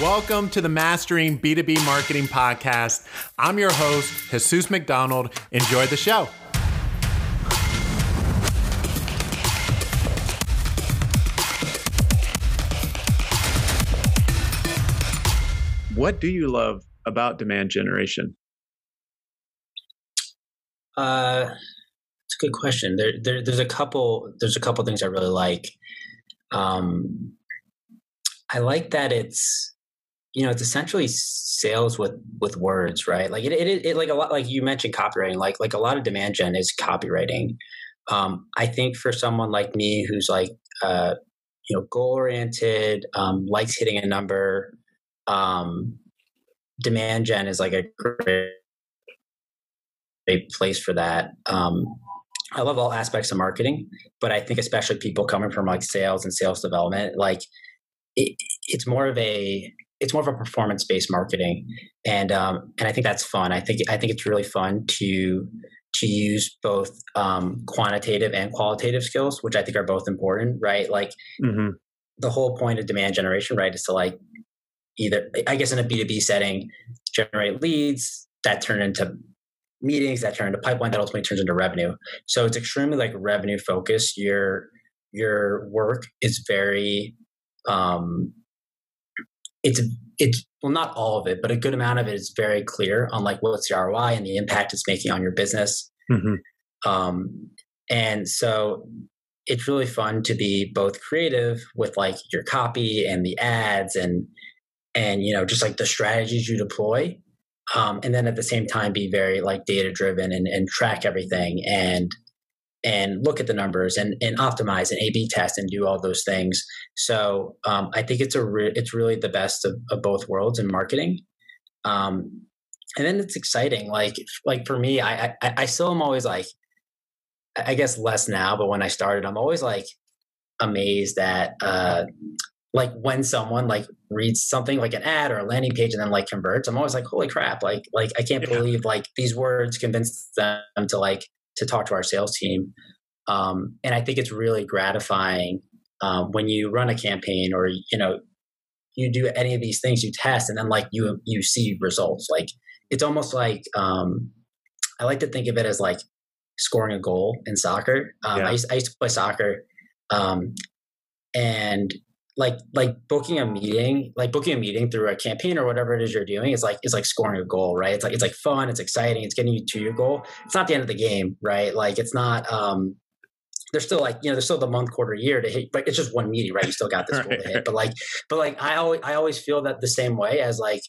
Welcome to the Mastering B2B Marketing Podcast. I'm your host, Jesus McDonald. Enjoy the show. What do you love about demand generation? Uh, it's a good question. There, there, there's a couple. There's a couple things I really like. Um, I like that it's you know it's essentially sales with with words right? Like it, it, it like a lot like you mentioned copywriting like like a lot of demand gen is copywriting. Um i think for someone like me who's like uh you know goal oriented um likes hitting a number um demand gen is like a great, place for that. Um I love all aspects of marketing, but I think especially people coming from like sales and sales development, like it, it's more of a it's more of a performance based marketing, and um, and I think that's fun. I think I think it's really fun to to use both um, quantitative and qualitative skills, which I think are both important. Right, like mm-hmm. the whole point of demand generation, right, is to like either I guess in a B two B setting, generate leads that turn into meetings that turn into pipeline that ultimately turns into revenue. So it's extremely like revenue focused. Your your work is very um, it's it's well not all of it but a good amount of it is very clear on like what's the roi and the impact it's making on your business mm-hmm. um, and so it's really fun to be both creative with like your copy and the ads and and you know just like the strategies you deploy um, and then at the same time be very like data driven and, and track everything and and look at the numbers and, and optimize and A/B test and do all those things. So um, I think it's a re- it's really the best of, of both worlds in marketing. Um, and then it's exciting. Like like for me, I, I I still am always like, I guess less now, but when I started, I'm always like amazed that uh, like when someone like reads something like an ad or a landing page and then like converts. I'm always like, holy crap! Like like I can't yeah. believe like these words convinced them to like to talk to our sales team. Um, and I think it's really gratifying um, when you run a campaign or you know you do any of these things, you test, and then like you you see results. Like it's almost like um, I like to think of it as like scoring a goal in soccer. Um, yeah. I, used, I used to play soccer, um, and like like booking a meeting like booking a meeting through a campaign or whatever it is you're doing is like it's like scoring a goal right? It's like it's like fun it's exciting it's getting you to your goal. It's not the end of the game right? Like it's not um there's still like you know there's still the month quarter year to hit but it's just one meeting right? You still got this goal to hit. But like but like i always i always feel that the same way as like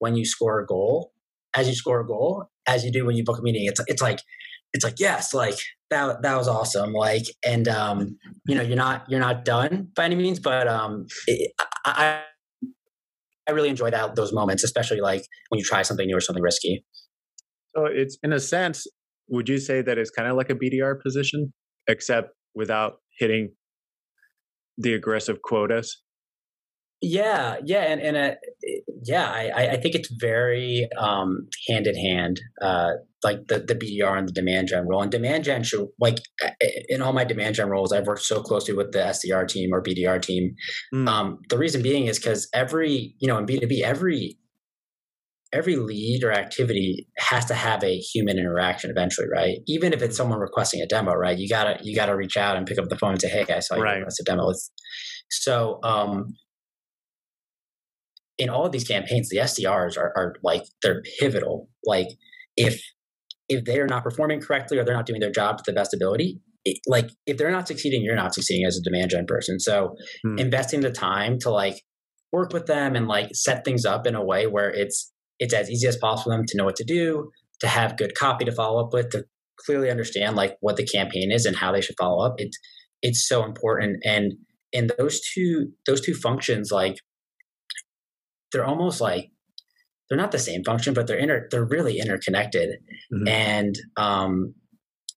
when you score a goal as you score a goal as you do when you book a meeting it's it's like it's like yes like that that was awesome. Like and um you know you're not you're not done by any means but um it, i i really enjoy that those moments especially like when you try something new or something risky. So it's in a sense would you say that it's kind of like a bdr position except without hitting the aggressive quotas yeah, yeah, and and uh, yeah, I I think it's very um, hand in hand, uh, like the the BDR and the demand gen role. And demand gen should like in all my demand gen roles, I've worked so closely with the SDR team or BDR team. Mm. Um, the reason being is because every you know in B two B every every lead or activity has to have a human interaction eventually, right? Even if it's someone requesting a demo, right? You gotta you gotta reach out and pick up the phone and say, "Hey, guys, I saw you right. request a demo." Let's, so um, in all of these campaigns, the SDRs are, are like they're pivotal. Like if if they are not performing correctly or they're not doing their job to the best ability, it, like if they're not succeeding, you're not succeeding as a demand gen person. So hmm. investing the time to like work with them and like set things up in a way where it's it's as easy as possible for them to know what to do, to have good copy to follow up with, to clearly understand like what the campaign is and how they should follow up. It's it's so important. And in those two those two functions, like they're almost like they're not the same function, but they're inter they're really interconnected. Mm-hmm. And um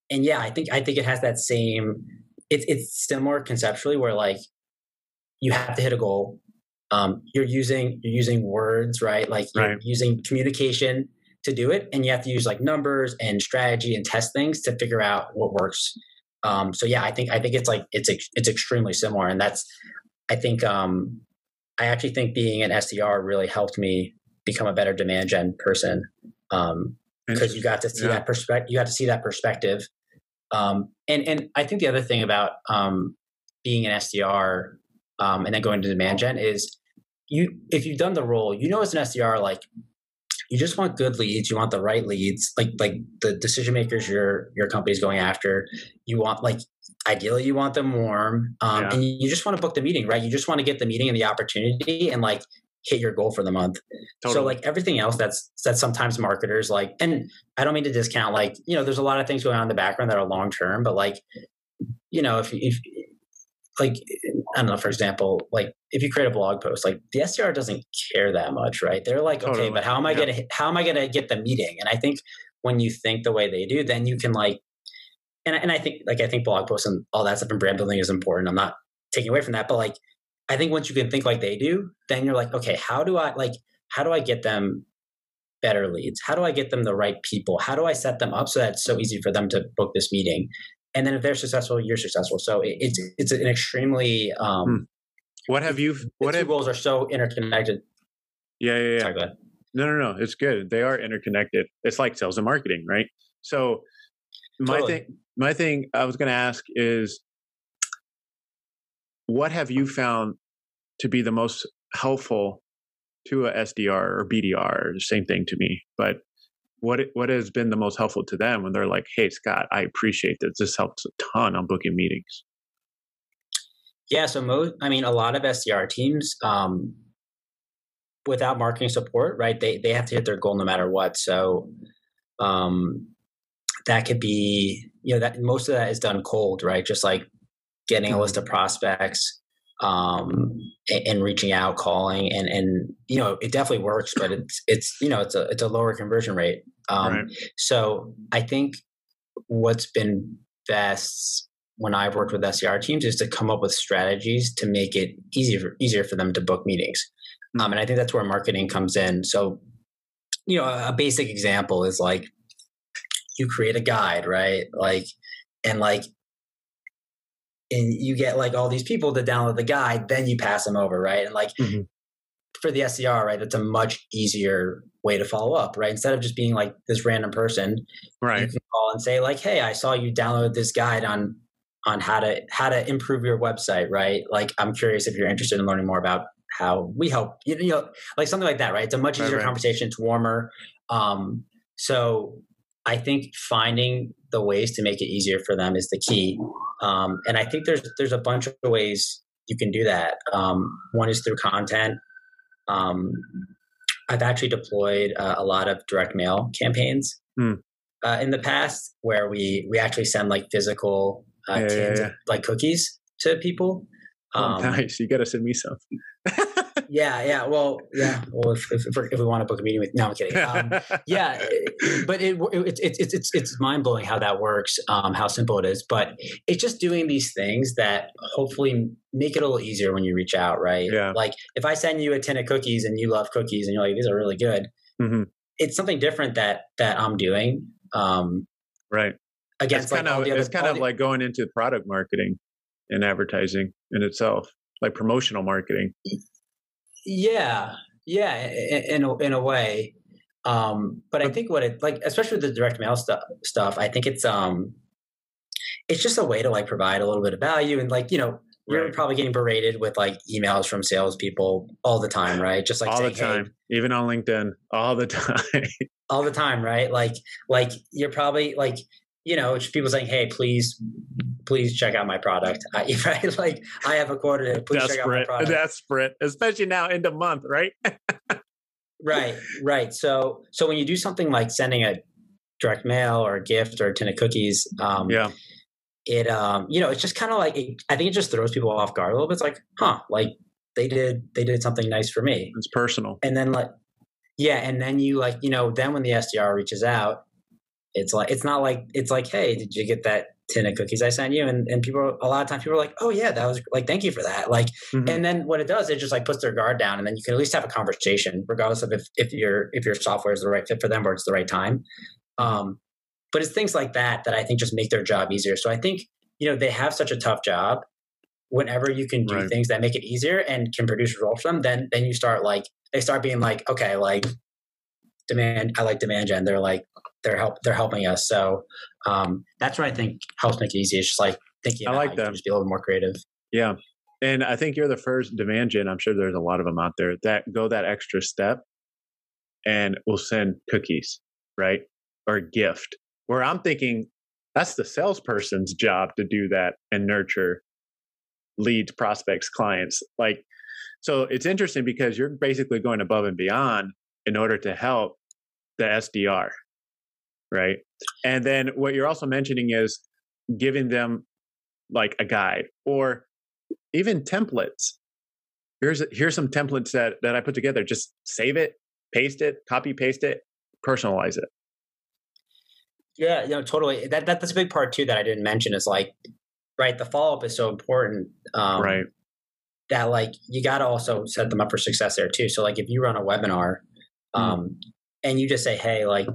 and yeah, I think I think it has that same it's it's similar conceptually where like you have to hit a goal. Um you're using you're using words, right? Like you're right. using communication to do it and you have to use like numbers and strategy and test things to figure out what works. Um so yeah, I think I think it's like it's it's extremely similar and that's I think um I actually think being an SDR really helped me become a better demand gen person. Um, because you got to see yeah. that perspective. You got to see that perspective. Um, and and I think the other thing about um, being an SDR um, and then going to demand gen is you if you've done the role, you know as an SDR, like you just want good leads, you want the right leads, like like the decision makers your your company's going after. You want like ideally you want them warm, um, yeah. and you just want to book the meeting, right? You just want to get the meeting and the opportunity, and like hit your goal for the month. Totally. So like everything else that's that's sometimes marketers like and I don't mean to discount like, you know, there's a lot of things going on in the background that are long term, but like you know, if if like I don't know, for example, like if you create a blog post, like the SDR doesn't care that much, right? They're like, totally. okay, but how am I yeah. gonna how am I gonna get the meeting? And I think when you think the way they do, then you can like and and I think like I think blog posts and all that stuff and brand building is important. I'm not taking away from that, but like I think once you can think like they do, then you're like, okay, how do I like how do I get them better leads? How do I get them the right people? How do I set them up so that it's so easy for them to book this meeting? And then if they're successful, you're successful. So it, it's it's an extremely um, hmm. what have you what two have, goals are so interconnected. Yeah, yeah, yeah. Sorry, no, no, no. It's good. They are interconnected. It's like sales and marketing, right? So my totally. thing my thing I was gonna ask is what have you found to be the most helpful to a SDR or BDR? Same thing to me, but what what has been the most helpful to them when they're like, "Hey, Scott, I appreciate this. This helps a ton on booking meetings." Yeah, so most, I mean, a lot of SDR teams, um, without marketing support, right? They they have to hit their goal no matter what. So, um, that could be, you know, that most of that is done cold, right? Just like getting a list of prospects um, and, reaching out, calling, and and you know it definitely works, but it's it's you know it's a it's a lower conversion rate. Um, right. So I think what's been best when I've worked with SDR teams is to come up with strategies to make it easier easier for them to book meetings, mm-hmm. um, and I think that's where marketing comes in. So you know a basic example is like you create a guide, right? Like and like and you get like all these people to download the guide, then you pass them over, right? And like mm-hmm. for the SDR, right, that's a much easier way to follow up, right? Instead of just being like this random person, right? You can call and say like, "Hey, I saw you download this guide on on how to how to improve your website, right? Like, I'm curious if you're interested in learning more about how we help you know like something like that right it's a much easier right, right. conversation it's warmer um so i think finding the ways to make it easier for them is the key um, and I think there's there's a bunch of ways you can do that. Um, one is through content. Um, I've actually deployed uh, a lot of direct mail campaigns hmm. uh, in the past, where we we actually send like physical uh, yeah, tins, yeah, yeah. like cookies to people. Oh, um, nice! You got to send me some. yeah, yeah. Well, yeah. Well, if, if, if, we want to book a meeting with, no, I'm kidding. Um, yeah, but it, it, it, it's it's it's mind blowing how that works, um, how simple it is. But it's just doing these things that hopefully make it a little easier when you reach out, right? Yeah. Like if I send you a tin of cookies and you love cookies and you're like, these are really good. Mm-hmm. It's something different that that I'm doing. Um, right. Against like kind of it's kind of like going into product marketing and advertising in itself, like promotional marketing. Yeah, yeah, in a, in a way. Um, but I think what it like, especially with the direct mail stuff, stuff, I think it's um, it's just a way to like provide a little bit of value and like you know you're right. probably getting berated with like emails from salespeople all the time, right? Just like all saying, the time, hey, even on LinkedIn, all the time, all the time, right? Like, like you're probably like, you know, people saying, "Hey, please please check out my product. I, right? Like I have a quota. Please Desperate. check out my product. Desperate, especially now in the month, right? right, right. So, so when you do something like sending a direct mail or a gift or a tin of cookies, um, yeah, it, um, you know, it's just kind of like it, I think it just throws people off guard a little bit. It's like, huh, like they did, they did something nice for me. It's personal, and then like, yeah, and then you like, you know, then when the SDR reaches out, it's like it's not like it's like, hey, did you get that tin of cookies I sent you. And, and people, a lot of times people are like, oh yeah, that was like, thank you for that. Like, mm-hmm. and then what it does, it just like puts their guard down and then you can at least have a conversation regardless of if, if your, if your software is the right fit for them or it's the right time. Um, but it's things like that, that I think just make their job easier. So I think, you know, they have such a tough job whenever you can do Right. things that make it easier and can produce results from them, then then you start like they start being like, okay, like demand. I like demand gen. They're like they're help they're helping us. So um, that's what I think helps make it easy. It's just like thinking. I like how you can that. Just be a little more creative. Yeah. And I think you're the first demand gen. I'm sure there's a lot of them out there that go that extra step and will send cookies, right? Or gift. Where I'm thinking that's the salesperson's job to do that and nurture leads, prospects, clients. Like, so it's interesting because you're basically going above and beyond in order to help the SDR, right? And then what you're also mentioning is giving them like a guide or even templates. Here's here's some templates that that I put together. Just save it, paste it, copy paste it, personalize it. Yeah, you know, totally. That, that that's a big part too that I didn't mention is like, right, the follow up is so important. Um, right. That like you got to also set them up for success there too. So like if you run a webinar, Mm. um, and you just say, hey, like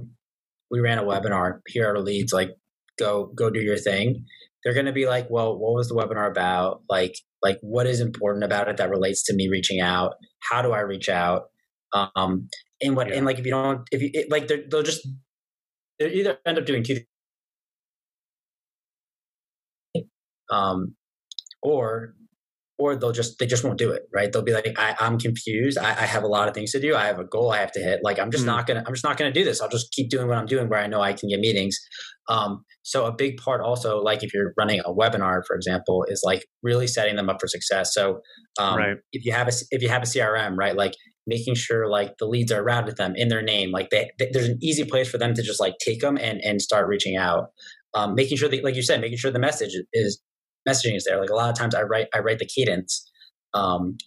we ran a webinar, here are the leads, like go go do your thing. They're going to be like, well, what was the webinar about? Like like what is important about it that relates to me reaching out? How do I reach out? Um, and what Yeah. and like if you don't if you it, like they're, they'll just they either end up doing two um, or or they'll just they just won't do it right? They'll be like I, i'm confused. I, I have a lot of things to do. I have a goal i have to hit. Like i'm just Mhm. not gonna i'm just not gonna do this. I'll just keep doing what i'm doing where i know i can get meetings. Um, so a big part also like if you're running a webinar for example is like really setting them up for success. So um, Right. if you have a if you have a crm right like making sure like the leads are routed to them in their name like they, they- there's an easy place for them to just like take them and and start reaching out. Um, making sure that like you said making sure the message is messaging is there like a lot of times i write i write the cadence um,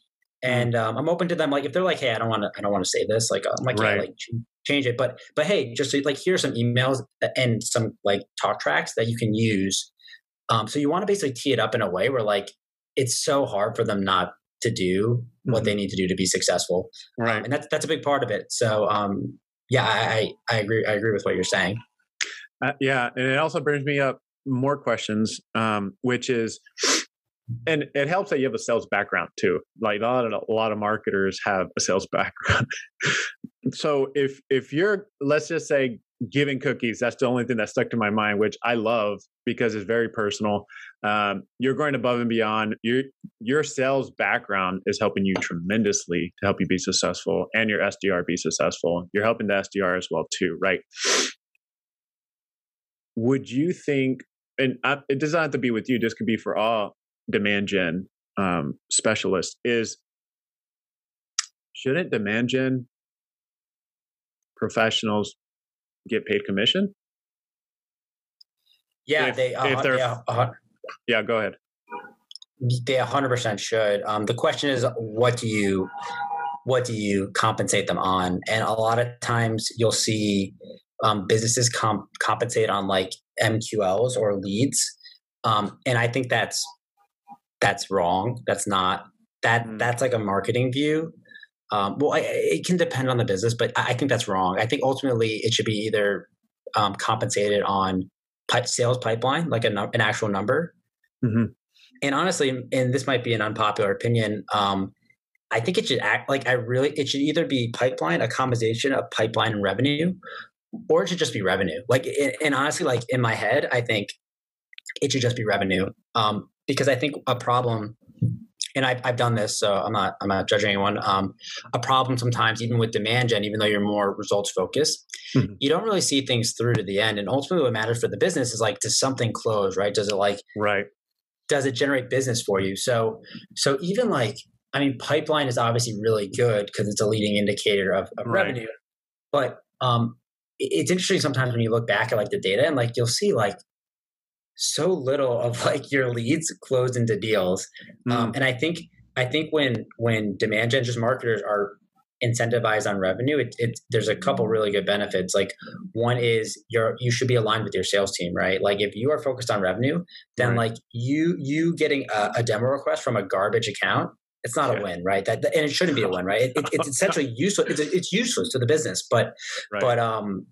and um, i'm open to them like if they're like hey i don't want to i don't want to say this like i'm like Right. yeah like ch- change it but but hey just so, like here's some emails and some like talk tracks that you can use um, so you want to basically tee it up in a way where like it's so hard for them not to do what Mhm. they need to do to be successful Right. and that's that's a big part of it so um yeah i i, I agree i agree with what you're saying Uh, yeah, and it also brings me up more questions, um, which is, and it helps that you have a sales background too. Like a lot of a lot of marketers have a sales background. so if if you're let's just say giving cookies, that's the only thing that stuck to my mind, which I love because it's very personal. Um, you're going above and beyond. Your your sales background is helping you tremendously to help you be successful, and your SDR be successful. You're helping the SDR as well too, right? would you think and I, it doesn't have to be with you this could be for all demand gen um, specialists is shouldn't demand gen professionals get paid commission? Yeah If- they uh, if they're- they, uh, yeah go ahead. they 100% should. Um, the question is what do you what do you compensate them on? And a lot of times you'll see um, businesses comp- compensate on like mqls or leads um, and i think that's that's wrong that's not that Mm. that's like a marketing view um, well I, it can depend on the business but i I think that's wrong i think ultimately it should be either um, compensated on pipe, sales pipeline like a, an actual number Mhm. and honestly, and this might be an unpopular opinion, um, I think it should act like I really it should either be pipeline, a combination of pipeline and revenue, or it should just be revenue. Like, and honestly, like in my head, I think it should just be revenue um, because I think a problem, and I've, I've done this, so I'm not I'm not judging anyone. Um, a problem sometimes, even with demand gen, even though you're more results focused, Mhm. you don't really see things through to the end. And ultimately, what matters for the business is like, does something close? Right? Does it like right does it generate business for you so so even like i mean pipeline is obviously really good because it's a leading indicator of, of Right. revenue but um it's interesting sometimes when you look back at like the data and like you'll see like so little of like your leads closed into deals. Um, Mm, and i think i think when when demand gen just marketers are incentivized on revenue it, it there's a couple really good benefits. Like one is you're you should be aligned with your sales team right? Like if you are focused on revenue then Right. like you you getting a, a demo request from a garbage account it's not a win right that and it shouldn't be a win right it, it, it's essentially useless it's, it's useless to the business but right but um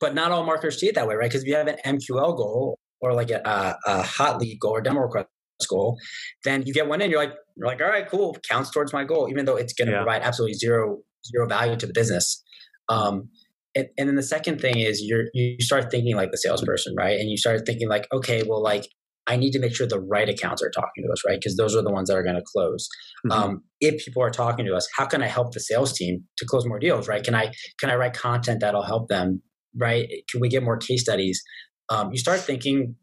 but not all marketers see it that way right because if you have an mql goal or like a, a, a hot lead goal or demo request goal, then you get one in, you're like, you're like, all right, cool, counts towards my goal, even though it's going to yeah. provide absolutely zero zero value to the business. Um, and, and, then the second thing is you're you start thinking like the salesperson, right? And you start thinking like, okay, well, like I need to make sure the right accounts are talking to us, right? Because those are the ones that are going to close. Mm-hmm. Um, if people are talking to us, how can I help the sales team to close more deals, right? Can I can I write content that'll help them, right? Can we get more case studies? Um, you start thinking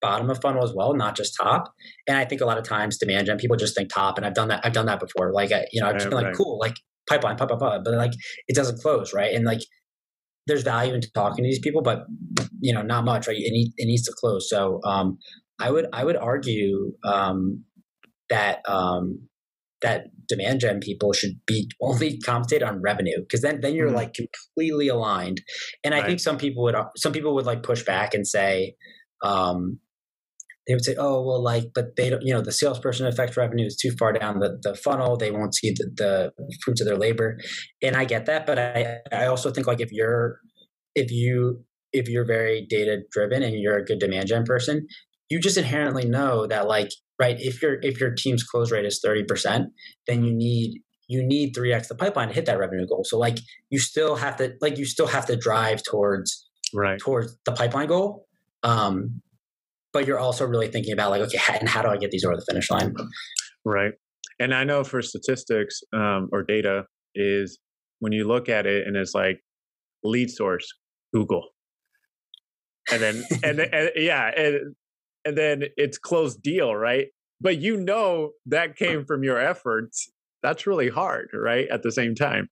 bottom of funnel as well, not just top. And I think a lot of times demand gen people just think top, and I've done that. I've done that before. Like I, you know, I've just been like, cool, like pipeline, pop, pop, pop, but like it doesn't close, right? And like there's value in talking to these people, but you know, not much, right? It, need, it needs to close. So um, I would I would argue um, that um, that demand gen people should be only compensated on revenue because then then you're mm-hmm. like completely aligned. And I think some people would some people would like push back and say, um, they would say, oh, well, like, but they don't, you know, the salesperson affects revenue is too far down the, the funnel. They won't see the, the fruits of their labor. And I get that. But I, I also think like if you're, if you, if you're very data driven and you're a good demand gen person, you just inherently know that like, right, if your, if your team's close rate is 30%, then you need, you need 3x the pipeline to hit that revenue goal. So like you still have to, like, you still have to drive towards, right, towards the pipeline goal. Um, but you're also really thinking about like, okay, and how do I get these over the finish line? Right. And I know for statistics um, or data is when you look at it and it's like lead source, Google. And then, and, and yeah, and, and then it's closed deal, right? But you know that came from your efforts. That's really hard, right? At the same time.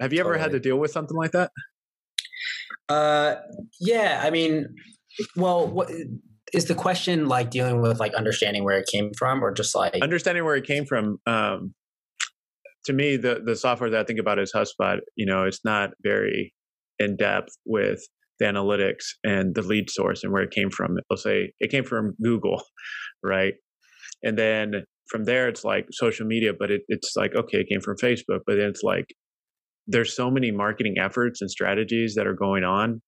Have you ever totally. had to deal with something like that? Uh, yeah. I mean, well, what is the question like dealing with like understanding where it came from or just like understanding where it came from? Um, to me, the the software that I think about is HubSpot. You know, it's not very in depth with the analytics and the lead source and where it came from. Let's say it came from Google, right? And then from there, it's like social media, but it, it's like, okay, it came from Facebook, but then it's like, there's so many marketing efforts and strategies that are going on.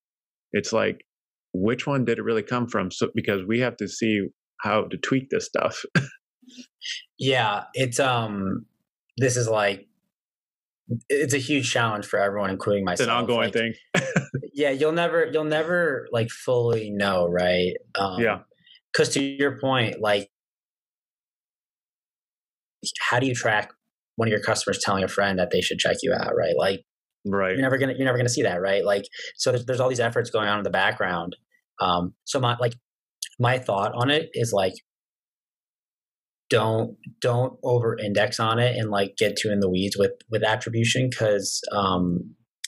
It's like which one did it really come from? So because we have to see how to tweak this stuff. yeah, it's um this is like it's a huge challenge for everyone, including myself. It's an ongoing like, thing. yeah, you'll never you'll never like fully know, right? Um, yeah. Because to your point, like, how do you track one of your customers telling a friend that they should check you out, right? Like, right you're never gonna you're never gonna see that right like so there's, there's all these efforts going on in the background um so my like my thought on it is like don't don't over index on it and like get too in the weeds with with attribution because um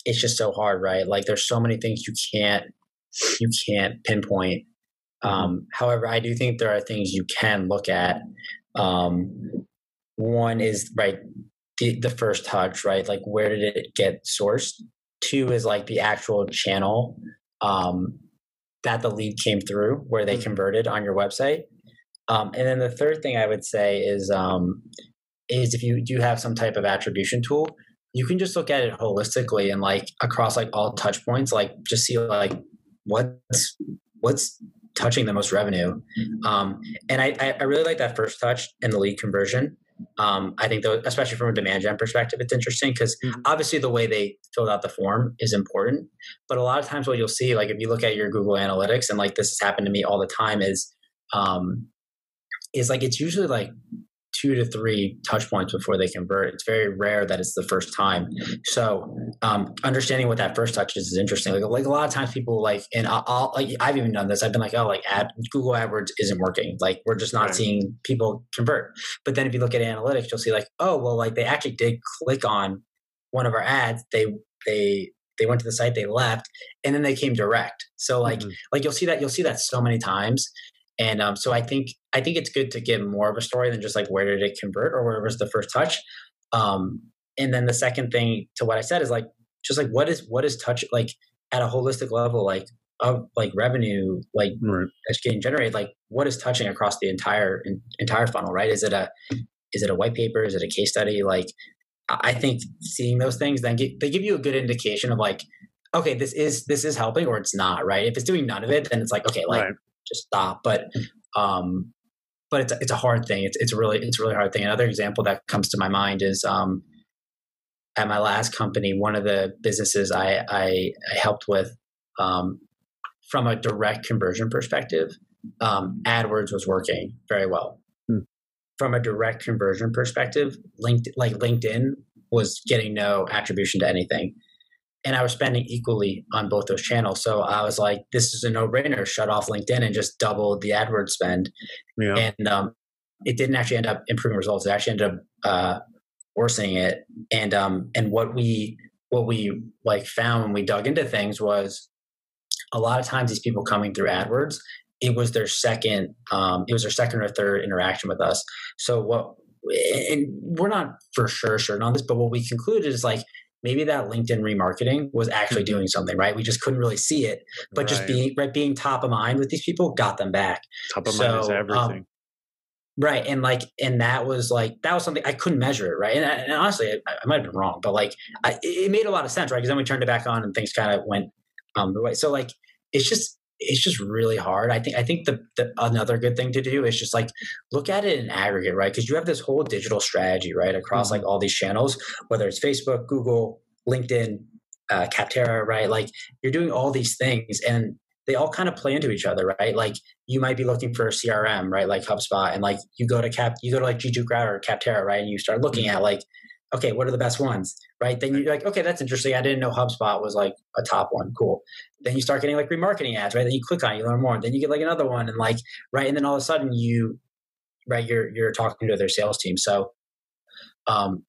it's just so hard right like there's so many things you can't you can't pinpoint mm-hmm. um however i do think there are things you can look at um one is right the, the first touch, right? Like where did it get sourced? Two is like the actual channel um, that the lead came through, where they mm-hmm. converted on your website. Um, and then the third thing I would say is um, is if you do have some type of attribution tool, you can just look at it holistically and like across like all touch points, like just see like what's what's touching the most revenue. Um, and I, I really like that first touch and the lead conversion um, I think, though, especially from a demand gen perspective, it's interesting because mm-hmm. obviously the way they filled out the form is important. But a lot of times, what you'll see, like if you look at your Google Analytics, and like this has happened to me all the time, is um, is like it's usually like two to three touch points before they convert. It's very rare that it's the first time. So um, understanding what that first touch is is interesting. Like, like a lot of times people like, and I'll, I'll, like I've even done this. I've been like, oh, like ad, Google AdWords isn't working. Like we're just not right. seeing people convert. But then if you look at analytics, you'll see like, oh, well, like they actually did click on one of our ads. They they they went to the site, they left, and then they came direct. So like mm-hmm. like you'll see that you'll see that so many times. And um, so I think I think it's good to get more of a story than just like where did it convert or where was the first touch. Um, and then the second thing to what I said is like just like what is what is touch like at a holistic level like of like revenue like right. that's getting generated like what is touching across the entire in, entire funnel right is it a is it a white paper is it a case study like I think seeing those things then get, they give you a good indication of like okay this is this is helping or it's not right if it's doing none of it then it's like okay like right just stop. But um, but it's it's a hard thing. It's it's a really it's a really hard thing. Another example that comes to my mind is um, at my last company, one of the businesses I I, I helped with um, from a direct conversion perspective, um, AdWords was working very well. Hmm. From a direct conversion perspective, LinkedIn, like LinkedIn was getting no attribution to anything. And I was spending equally on both those channels. So I was like, this is a no brainer. Shut off LinkedIn and just double the AdWords spend. Yeah. And um, it didn't actually end up improving results. It actually ended up uh, worsening it. And um, and what we what we like found when we dug into things was a lot of times these people coming through AdWords, it was their second, um, it was their second or third interaction with us. So what, and we're not for sure certain on this, but what we concluded is like maybe that LinkedIn remarketing was actually mm-hmm. doing something, right? We just couldn't really see it, but right. just being right, being top of mind with these people got them back. Top of so, mind is um, everything. Um, right and like and that was like that was something i couldn't measure it right and, and honestly I, I, might have been wrong but like I, it made a lot of sense right because then we turned it back on and things kind of went um the way so like it's just it's just really hard. I think I think the, the, another good thing to do is just like look at it in aggregate, right? Because you have this whole digital strategy, right, across mm-hmm. like all these channels, whether it's Facebook, Google, LinkedIn, uh, Capterra, right? Like you're doing all these things, and they all kind of play into each other, right? Like you might be looking for a CRM, right, like HubSpot, and like you go to Cap, you go to like G2 Crowd or Capterra, right, and you start looking mm-hmm. at like okay, what are the best ones? Right. Then you're like, okay, that's interesting. I didn't know HubSpot was like a top one. Cool. Then you start getting like remarketing ads, right? Then you click on it, you learn more. Then you get like another one and like, right. And then all of a sudden you, right, you're, you're talking to their sales team. So, um,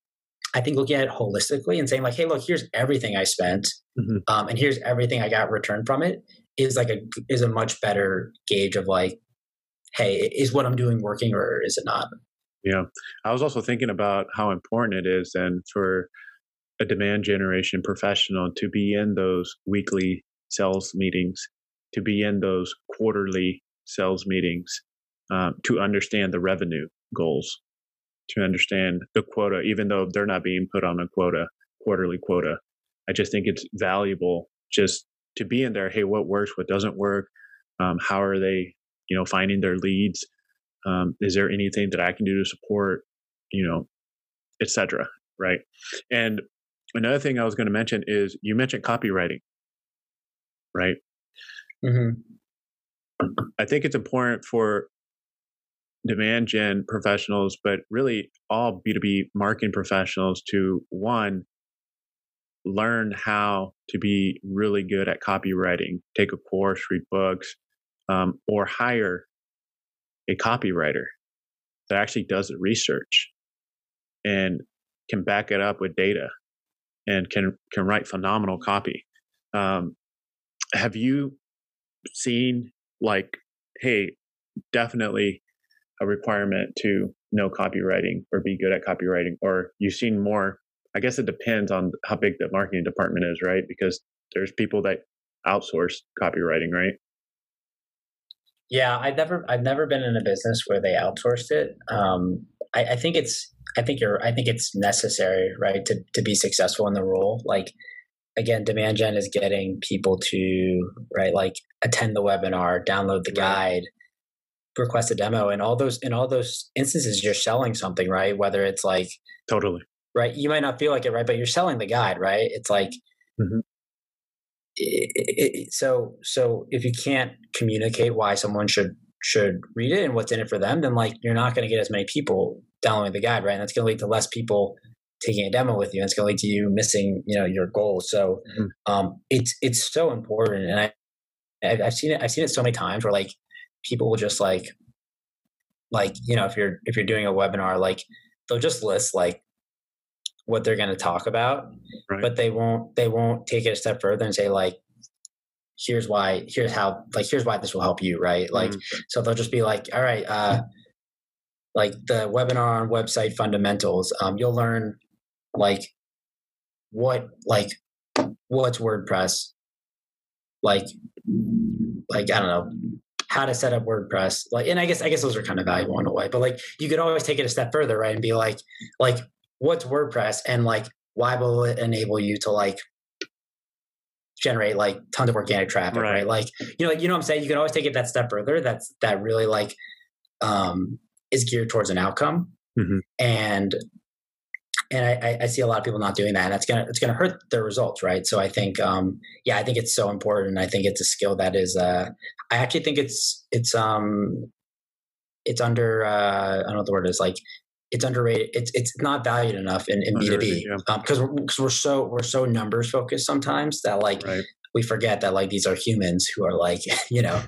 I think looking at it holistically and saying like, hey, look, here's everything I spent, mm-hmm. um, and here's everything I got returned from it is like a is a much better gauge of like, hey, is what I'm doing working or is it not? Yeah. I was also thinking about how important it is then for a demand generation professional to be in those weekly sales meetings, to be in those quarterly sales meetings, um, to understand the revenue goals, to understand the quota, even though they're not being put on a quota, quarterly quota. I just think it's valuable just to be in there. Hey, what works? What doesn't work? Um, how are they, you know, finding their leads? Um, is there anything that I can do to support, you know, etc. Right. And another thing I was going to mention is you mentioned copywriting, right? Mm-hmm. I think it's important for demand gen professionals, but really all B2B marketing professionals to one, learn how to be really good at copywriting, take a course, read books, um, or hire a copywriter that actually does the research and can back it up with data and can can write phenomenal copy. Um, have you seen like, hey, definitely a requirement to know copywriting or be good at copywriting, or you've seen more? I guess it depends on how big the marketing department is, right? Because there's people that outsource copywriting, right? Yeah, I've never I've never been in a business where they outsourced it. Um, I, I think it's I think you're I think it's necessary, right, to to be successful in the role. Like again, demand gen is getting people to right like attend the webinar, download the guide, request a demo, and all those in all those instances you're selling something, right? Whether it's like totally right, you might not feel like it, right, but you're selling the guide, right? It's like mm-hmm it, so so if you can't communicate why someone should should read it and what's in it for them, then like you're not going to get as many people downloading the guide, right? And that's going to lead to less people taking a demo with you, and it's going to lead to you missing, you know, your goals. So mm-hmm. um, it's it's so important, and I I've seen it I've seen it so many times where like people will just like like you know if you're if you're doing a webinar like they'll just list like what they're going to talk about right. but they won't they won't take it a step further and say like here's why here's how like here's why this will help you right like mm-hmm. so they'll just be like all right uh like the webinar on website fundamentals um you'll learn like what like what's wordpress like like i don't know how to set up wordpress like and i guess i guess those are kind of valuable in a way but like you could always take it a step further right and be like like what's WordPress and like why will it enable you to like generate like tons of organic traffic, right? right? Like, you know, you know what I'm saying? You can always take it that step further. That's that really like um is geared towards an outcome, Mhm. and and I, I- I see a lot of people not doing that, and that's gonna it's gonna hurt their results, right? So I think, um, yeah, I think it's so important. I think it's a skill that is, uh, I actually think it's it's um, it's under uh, I don't know what the word is like. It's underrated. It's it's not valued enough in in B two Underrated, B yeah. because we're, cause we're so we're so numbers focused sometimes that like Right. we forget that like these are humans who are like you know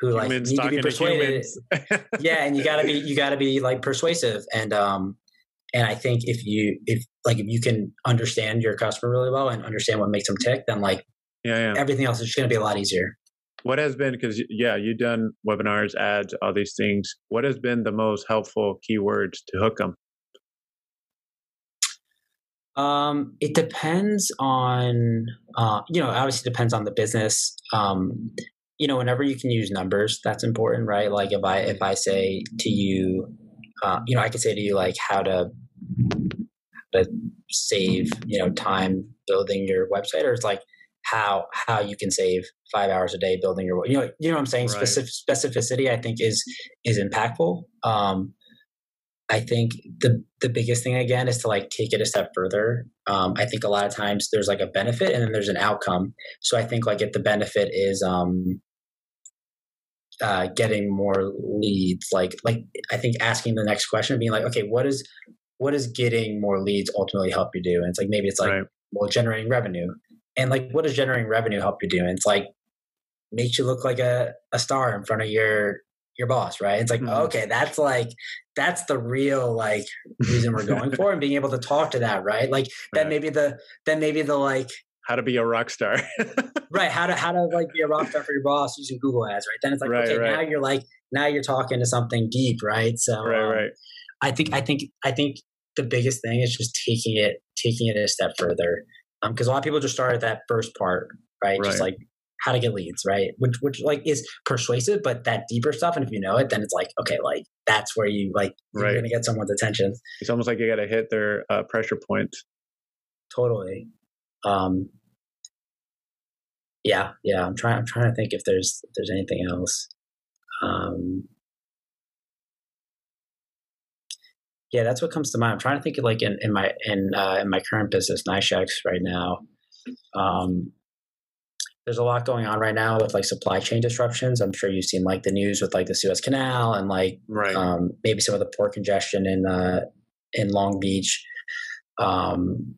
who like humans need to be talking to persuaded yeah and you gotta be you gotta be like persuasive and um and i think if you if like if you can understand your customer really well and understand what makes them tick then like yeah, yeah. everything else is just gonna be a lot easier What has been because yeah, you've done webinars, ads, all these things. What has been the most helpful keywords to hook them? um it depends on uh you know obviously depends on the business um you know whenever you can use numbers that's important right like if i if i say to you uh, you know i could say to you like how to how to save you know time building your website or it's like how how you can save five hours a day building your you know you know what i'm saying? Right. Specific, specificity i think is is impactful. Um i think the the biggest thing again is to like take it a step further. Um i think a lot of times there's like a benefit and then there's an outcome. So i think like if the benefit is um uh, getting more leads like like i think asking the next question being like okay what is what is getting more leads ultimately help you do? And it's like maybe it's like right. well generating revenue. And like what does generating revenue help you do? And it's like makes you look like a, a star in front of your your boss right it's like Mhm. okay that's like that's the real like reason we're going for and being able to talk to that right like then Right. maybe the then maybe the like How to be a rock star. right how to how to like be a rock star for your boss using google ads right then it's like Right, okay right. now you're like now you're talking to something deep right so right, um, right. I think I think I think the biggest thing is just taking it taking it a step further. because a lot of people just start at that first part, right? Just like how to get leads, right? Which which like is persuasive, but that deeper stuff, and if you know it, then it's like okay, like that's where you like you're Right. gonna get someone's attention. It's almost like you got to hit their uh, pressure point. Totally. Um, yeah, yeah. I'm trying. I'm trying to think if there's if there's anything else. Um, yeah, that's what comes to mind. I'm trying to think of like in, in my in uh, in my current business, NiceX, right now. Um, there's a lot going on right now with like supply chain disruptions. I'm sure you've seen like the news with like the Suez Canal and like Right. um, maybe some of the port congestion in uh, in Long Beach. Um,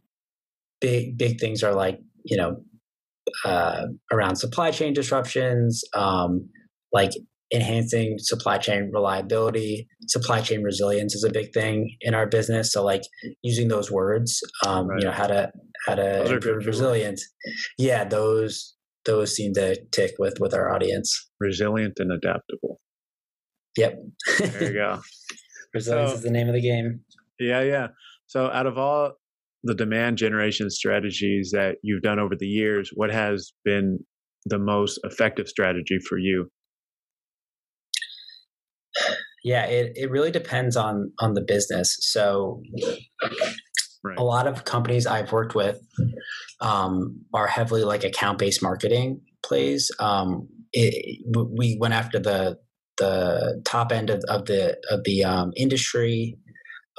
big big things are like you know uh, around supply chain disruptions, um, like enhancing supply chain reliability. Supply chain resilience is a big thing in our business. So like using those words, um, Right. you know how to how to improve words. resilience. Yeah, those those seem to tick with with our audience. Resilient and adaptable. Yep. There you go. resilience So- is the name of the game. Yeah, yeah. So, out of all the demand generation strategies that you've done over the years, what has been the most effective strategy for you? Yeah, it, it really depends on on the business. So Right. a lot of companies I've worked with um, are heavily like account based marketing plays. Um, it, we went after the the top end of, of the of the um, industry.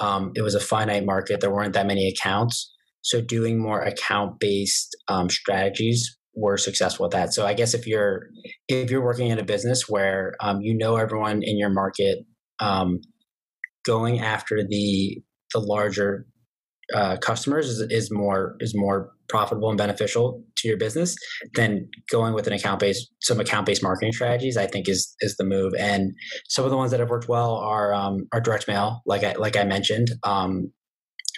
Um, it was a finite market. There weren't that many accounts, so doing more account based um, strategies were successful at that. So I guess if you're if you're working in a business where um, you know everyone in your market, going after the the larger uh, customers is, is more is more profitable and beneficial to your business than going with an account based some account based marketing strategies. I think is is the move. And some of the ones that have worked well are um, are direct mail, like I like I mentioned. Um,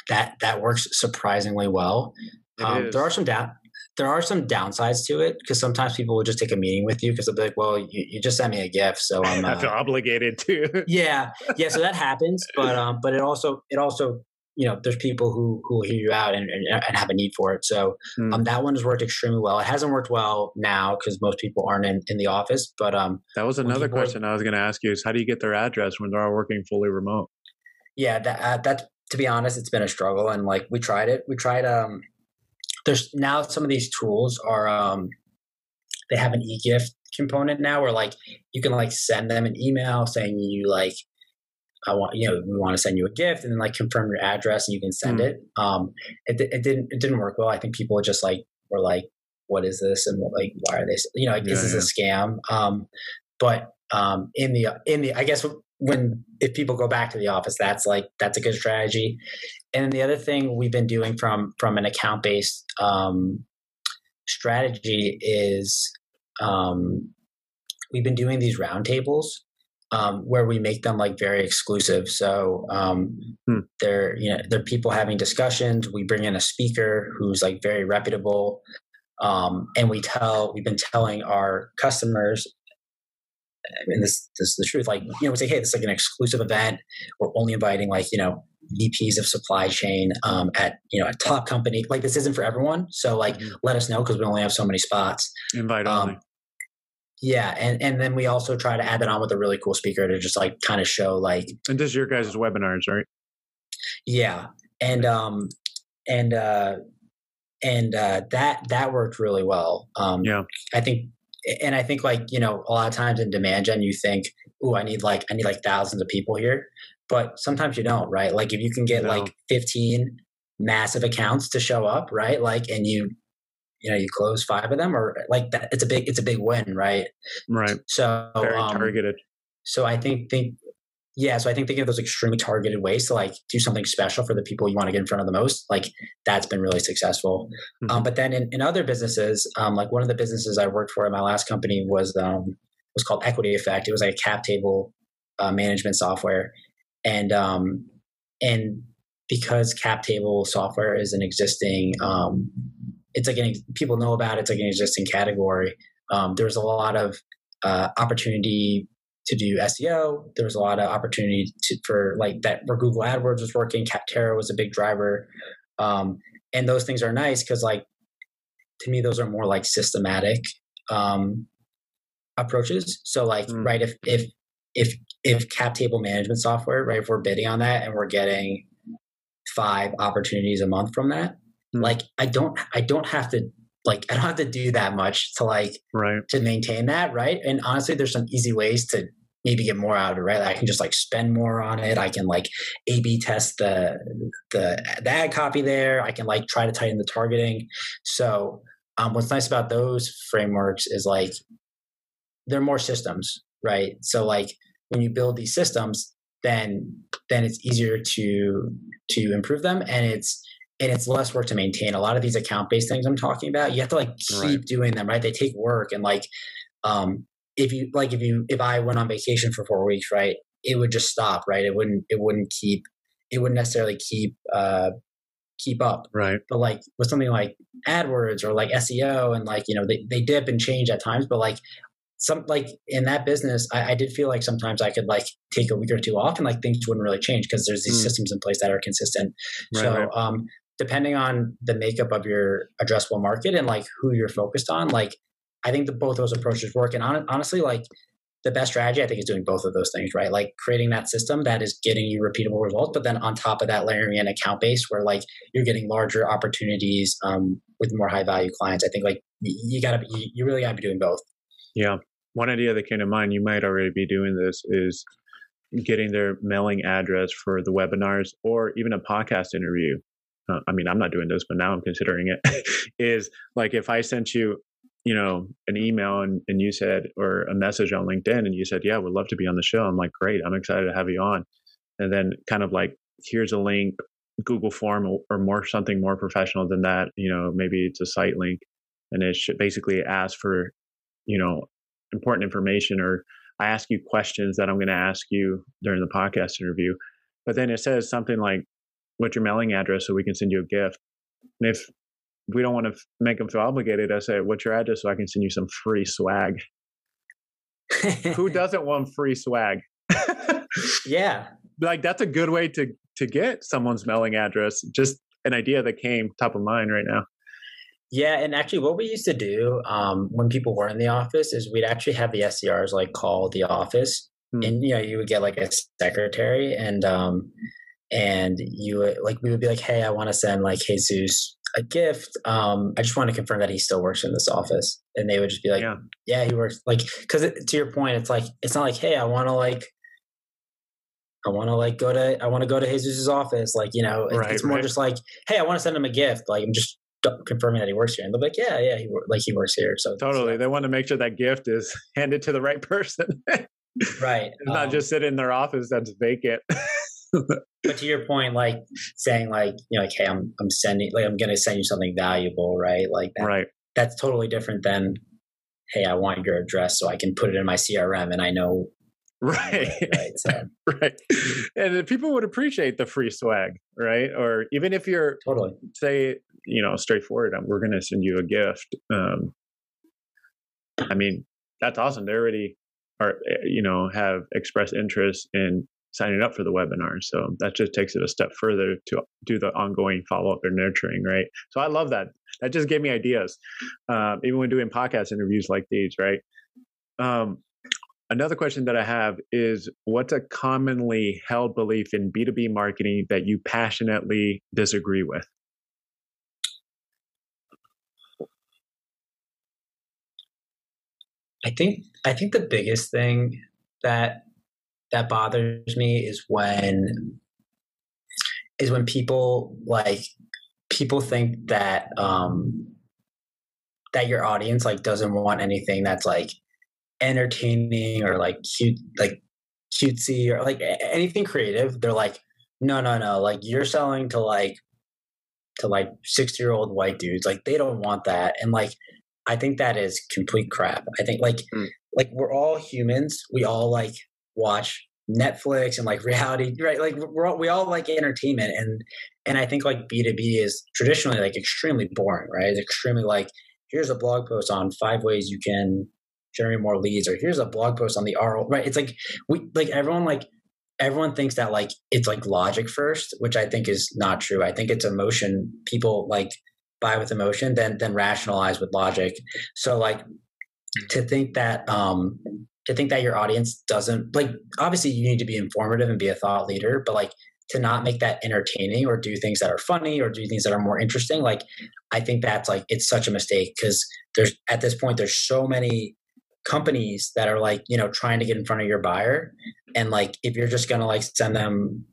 that that works surprisingly well. Um, there are some down there are some downsides to it because sometimes people will just take a meeting with you because they'll be like, "Well, you, you just sent me a gift, so I'm I feel uh, obligated to. yeah, yeah." So that happens, but um, but it also it also you know there's people who who will hear you out and, and, and have a need for it. So Hmm. um, that one has worked extremely well. It hasn't worked well now because most people aren't in, in the office, but um, that was another people are- question I was going to ask you: is how do you get their address when they're all working fully remote? yeah that uh, that to be honest it's been a struggle and like we tried it we tried um there's now some of these tools are um they have an e-gift component now where like you can like send them an email saying you like I want, you know, we want to send you a gift and then like confirm your address and you can send Mm. it. Um, it, it didn't, it didn't work well. I think people just like were like, what is this? And like, why are they, you know, like, is Yeah, this a scam? Um, but um, in the, in the, I guess when, if people go back to the office, that's like, that's a good strategy. And then the other thing we've been doing from, from an account based, um, strategy is, um, we've been doing these roundtables um, where we make them like very exclusive. So um, Hmm. they're you know they're people having discussions. We bring in a speaker who's like very reputable, um, and we tell we've been telling our customers. And this, this is the truth. Like, you know, we say, hey, this is like an exclusive event. We're only inviting like, you know, VPs of supply chain um, at, you know, a top company. Like, this isn't for everyone. So, like, Mhm. let us know because we only have so many spots. Invite Um, only. Yeah, and and then we also try to add that on with a really cool speaker to just like kind of show like And this is your guys' webinars, right? yeah, and um and uh and uh that that worked really well. Um Yeah. I think and I think like, you know, a lot of times in demand gen you think, "Oh, I need like I need like thousands of people here." But sometimes you don't, right? Like if you can get No. like 15 massive accounts to show up, right? Like and you you know, you close 5 of them or like that it's a big it's a big win, right? Right. So Very um, targeted. So I think think yeah, so I think thinking of those extremely targeted ways to like do something special for the people you want to get in front of the most, like that's been really successful. Mhm. Um, but then in, in other businesses, um, like one of the businesses I worked for in my last company was um, was called Equity Effect. It was like a cap table uh, management software, and um, and because cap table software is an existing, um, it's like an people know about it. It's like an existing category. Um, there was a lot of uh, opportunity to do SEO. There was a lot of opportunity to, for like that where Google AdWords was working. Capterra was a big driver, um, and those things are nice because like to me those are more like systematic um, approaches. So like Mm. right if if if if cap table management software right if we're bidding on that and we're getting five opportunities a month from that Mm. like I don't I don't have to like I don't have to do that much to like Right. to maintain that, right? And honestly, there's some easy ways to maybe get more out of it, right? I can just like spend more on it. I can like A/B test the the the ad copy there. I can like try to tighten the targeting. So, um, what's nice about those frameworks is like they're more systems, right? So, like when you build these systems, then then it's easier to to improve them, and it's and it's less work to maintain. A lot of these account based things I'm talking about, you have to like keep Right. doing them, right? They take work and like um if you like if you if I went on vacation for four weeks, right, it would just stop, right? It wouldn't it wouldn't keep it wouldn't necessarily keep uh keep up. Right. But like with something like AdWords or like SEO and like, you know, they, they dip and change at times, but like some like in that business, I, I did feel like sometimes I could like take a week or two off and like things wouldn't really change because there's these Mm. systems in place that are consistent. Right, so right. um depending on the makeup of your addressable market and like who you're focused on, like I think that both those approaches work. And hon- honestly, like the best strategy I think is doing both of those things, right? Like creating that system that is getting you repeatable results, but then on top of that, layering in account base where like you're getting larger opportunities um, with more high value clients. I think like you gotta, be, you really gotta be doing both. Yeah. One idea that came to mind, you might already be doing this, is getting their mailing address for the webinars or even a podcast interview. Uh, I mean, I'm not doing this, but now I'm considering it. is like if I sent you, you know, an email and, and you said, or a message on LinkedIn and you said, yeah, would love to be on the show. I'm like, great. I'm excited to have you on. And then kind of like, here's a link, Google form or, or more, something more professional than that. You know, maybe it's a site link and it should basically ask for, you know, important information or I ask you questions that I'm going to ask you during the podcast interview. But then it says something like, what's your mailing address so we can send you a gift? And if we don't want to f- make them feel obligated, I say, what's your address so I can send you some free swag? Who doesn't want free swag? yeah. like that's a good way to to get someone's mailing address. Just an idea that came top of mind right now. Yeah, and actually, what we used to do um, when people were in the office is we'd actually have the SDRs like call the office, Hmm. and you know you would get like a secretary, and um, and you like we would be like, hey, I want to send like Jesus a gift. Um, I just want to confirm that he still works in this office, and they would just be like, Yeah. yeah, he works. Like, because to your point, it's like it's not like, hey, I want to like I want to like go to I want to go to Jesus's office. Like you know, right, it's more right. just like, hey, I want to send him a gift. Like I'm just confirming that he works here, and they're like, yeah, yeah, he like he works here. So totally, they want to make sure that gift is handed to the right person. right, not um, just sit in their office that's vacant. but to your point, like saying like you know, like hey, I'm I'm sending like I'm going to send you something valuable, right? Like that, right. That's totally different than hey, I want your address so I can put it in my CRM and I know right right so. right and people would appreciate the free swag right or even if you're totally say you know straightforward we're going to send you a gift um i mean that's awesome they already are eh, you know have expressed interest in signing up for the webinar. So that just takes it a step further to do the ongoing follow-up and nurturing right? So i love that. That just gave me ideas um, even when doing podcast interviews like these right? Um, Another question that I have is what's a commonly held belief in B2B marketing that you passionately disagree with? I think I think the biggest thing that that bothers me is when is when people like people think that um that your audience like doesn't want anything that's like entertaining or like cute, like cutesy or like anything creative, they're like, no, no, no. Like you're selling to like to like 60 year old white dudes. Like they don't want that. And like I think that is complete crap. I think like mm. like we're all humans. We all like watch Netflix and like reality, right? Like we're all, we all like entertainment and and I think like B2B is traditionally like extremely boring, right? It's extremely like here's a blog post on five ways you can generate more leads or here's a blog post on the RO right it's like we like everyone like everyone thinks that like it's like logic first which I think is not true I think it's emotion people like buy with emotion then then rationalize with logic so like to think that um to think that your audience doesn't like obviously you need to be informative and be a thought leader but like to not make that entertaining or do things that are funny or do things that are more interesting like i think that's like it's such a mistake because there's at this point there's so many companies that are like you know trying to get in front of your buyer. And like if you're just gonna like send them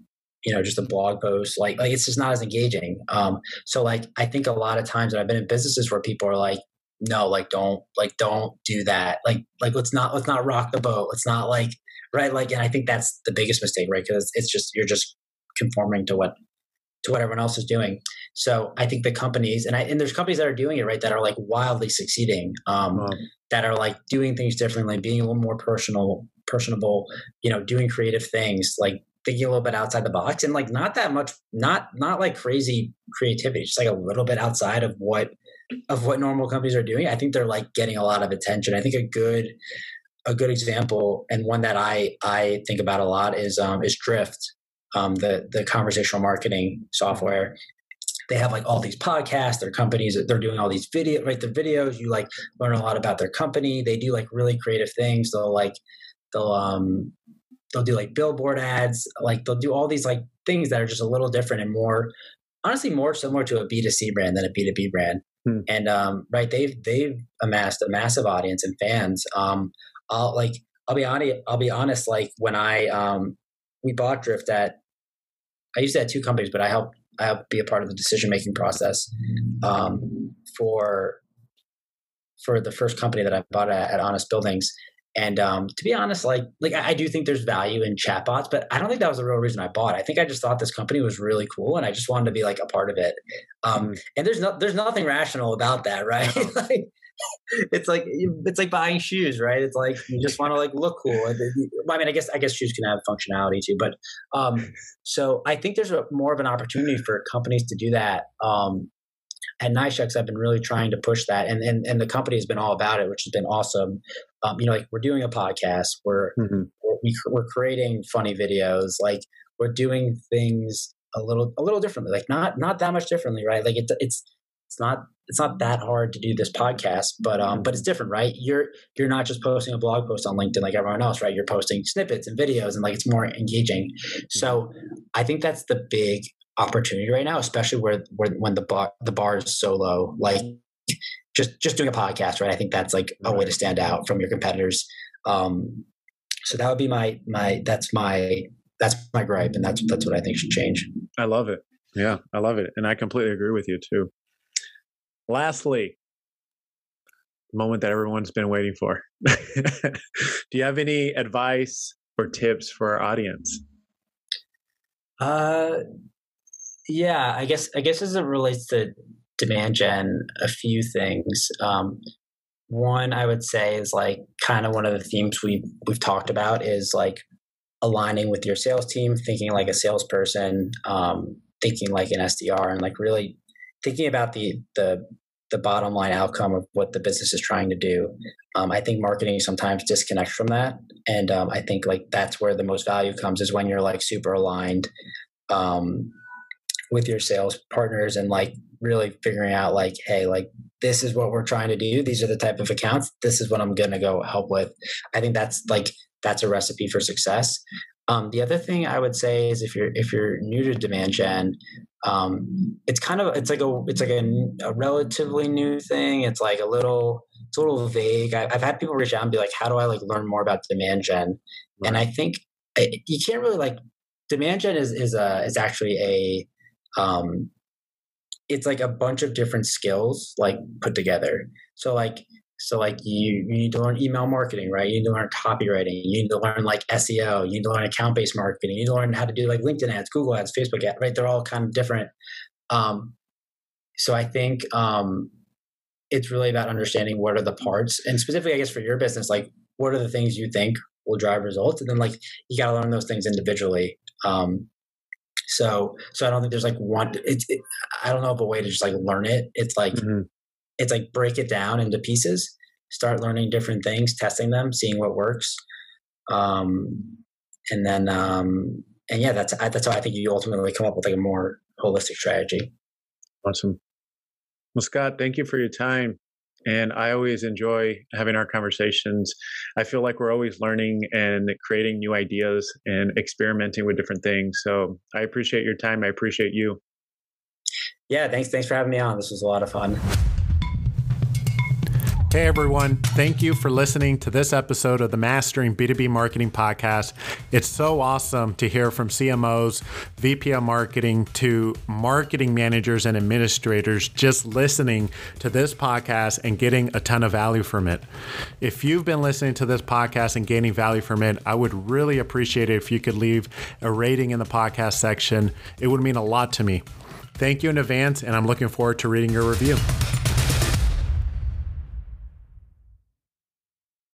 you know just a blog post like like it's just not as engaging. Um so like i think a lot of times that i've been in businesses where people are like no like don't like don't do that like like let's not let's not rock the boat let's not like right like and i think that's the biggest mistake right because it's just you're just conforming to what to what everyone else is doing. So I think the companies and I and there's companies that are doing it right that are like wildly succeeding, um, wow. that are like doing things differently, being a little more personal, personable, you know, doing creative things, like thinking a little bit outside the box and like not that much, not not like crazy creativity, just like a little bit outside of what of what normal companies are doing. I think they're like getting a lot of attention. I think a good a good example and one that I I think about a lot is um, is Drift um, the the conversational marketing software. They have like all these podcasts. Their companies they're doing all these video right. The videos you like learn a lot about their company. They do like really creative things. They'll like they'll um they'll do like billboard ads. Like they'll do all these like things that are just a little different and more honestly more similar to a B2C brand than a B2B brand. Hmm. And um, right, they've they've amassed a massive audience and fans. Um, I'll like I'll be honest. I'll be honest. Like when I um, we bought Drift at I used to have two companies, but I helped I helped be a part of the decision making process um, for for the first company that I bought at, at Honest Buildings. And um, to be honest, like like I, I, do think there's value in chatbots, but I don't think that was the real reason I bought. I think I just thought this company was really cool, and I just wanted to be like a part of it. Um, and there's no there's nothing rational about that, right? like it's like it's like buying shoes, right? It's like you just want to like look cool. I mean, I guess I guess shoes can have functionality too, but um, so I think there's a, more of an opportunity for companies to do that. Um, at NiceChecks, I've been really trying to push that, and and and the company has been all about it, which has been awesome. Um, you know, like we're doing a podcast, we're mm-hmm. we're, we're creating funny videos, like we're doing things a little a little differently, like not not that much differently, right? Like it, it's it's not it's not that hard to do this podcast, but um, but it's different, right? You're you're not just posting a blog post on LinkedIn like everyone else, right? You're posting snippets and videos, and like it's more engaging. So I think that's the big opportunity right now, especially where where when the bar the bar is so low. Like just just doing a podcast, right? I think that's like a way to stand out from your competitors. Um, so that would be my my that's my that's my gripe, and that's that's what I think should change. I love it. Yeah, I love it, and I completely agree with you too. Lastly, moment that everyone's been waiting for. Do you have any advice or tips for our audience? Uh, yeah, I guess I guess as it relates to demand gen, a few things. Um, one I would say is like kind of one of the themes we we've talked about is like aligning with your sales team, thinking like a salesperson, um, thinking like an SDR, and like really thinking about the the the bottom line outcome of what the business is trying to do. Um, I think marketing sometimes disconnects from that, and um, I think like that's where the most value comes is when you're like super aligned um, with your sales partners and like really figuring out like, hey, like this is what we're trying to do. These are the type of accounts. This is what I'm going to go help with. I think that's like that's a recipe for success. Um, the other thing I would say is if you're if you're new to demand gen, um, it's kind of it's like a it's like a, a, relatively new thing. It's like a little it's a little vague. I, have had people reach out and be like, "How do I like learn more about demand gen?" Right. And I think it, eh, you can't really like demand gen is is a is actually a um, it's like a bunch of different skills like put together. So like so like you, you need to learn email marketing, right? You need to learn copywriting. You need to learn like SEO. You need to learn account based marketing. You need to learn how to do like LinkedIn ads, Google ads, Facebook ads, right? They're all kind of different. Um, so I think um, it's really about understanding what are the parts, and specifically, I guess for your business, like what are the things you think will drive results, and then like you got to learn those things individually. Um, so, so I don't think there's like one. It's it, I don't know of a way to just like learn it. It's like mm-hmm it's like break it down into pieces, start learning different things, testing them, seeing what works. Um, and then, um, and yeah, that's, that's how I think you ultimately come up with like a more holistic strategy. Awesome. Well, Scott, thank you for your time. And I always enjoy having our conversations. I feel like we're always learning and creating new ideas and experimenting with different things. So I appreciate your time. I appreciate you. Yeah, thanks. Thanks for having me on. This was a lot of fun. Hey everyone, thank you for listening to this episode of the Mastering B2B Marketing Podcast. It's so awesome to hear from CMOs, VP of marketing to marketing managers and administrators just listening to this podcast and getting a ton of value from it. If you've been listening to this podcast and gaining value from it, I would really appreciate it if you could leave a rating in the podcast section. It would mean a lot to me. Thank you in advance, and I'm looking forward to reading your review.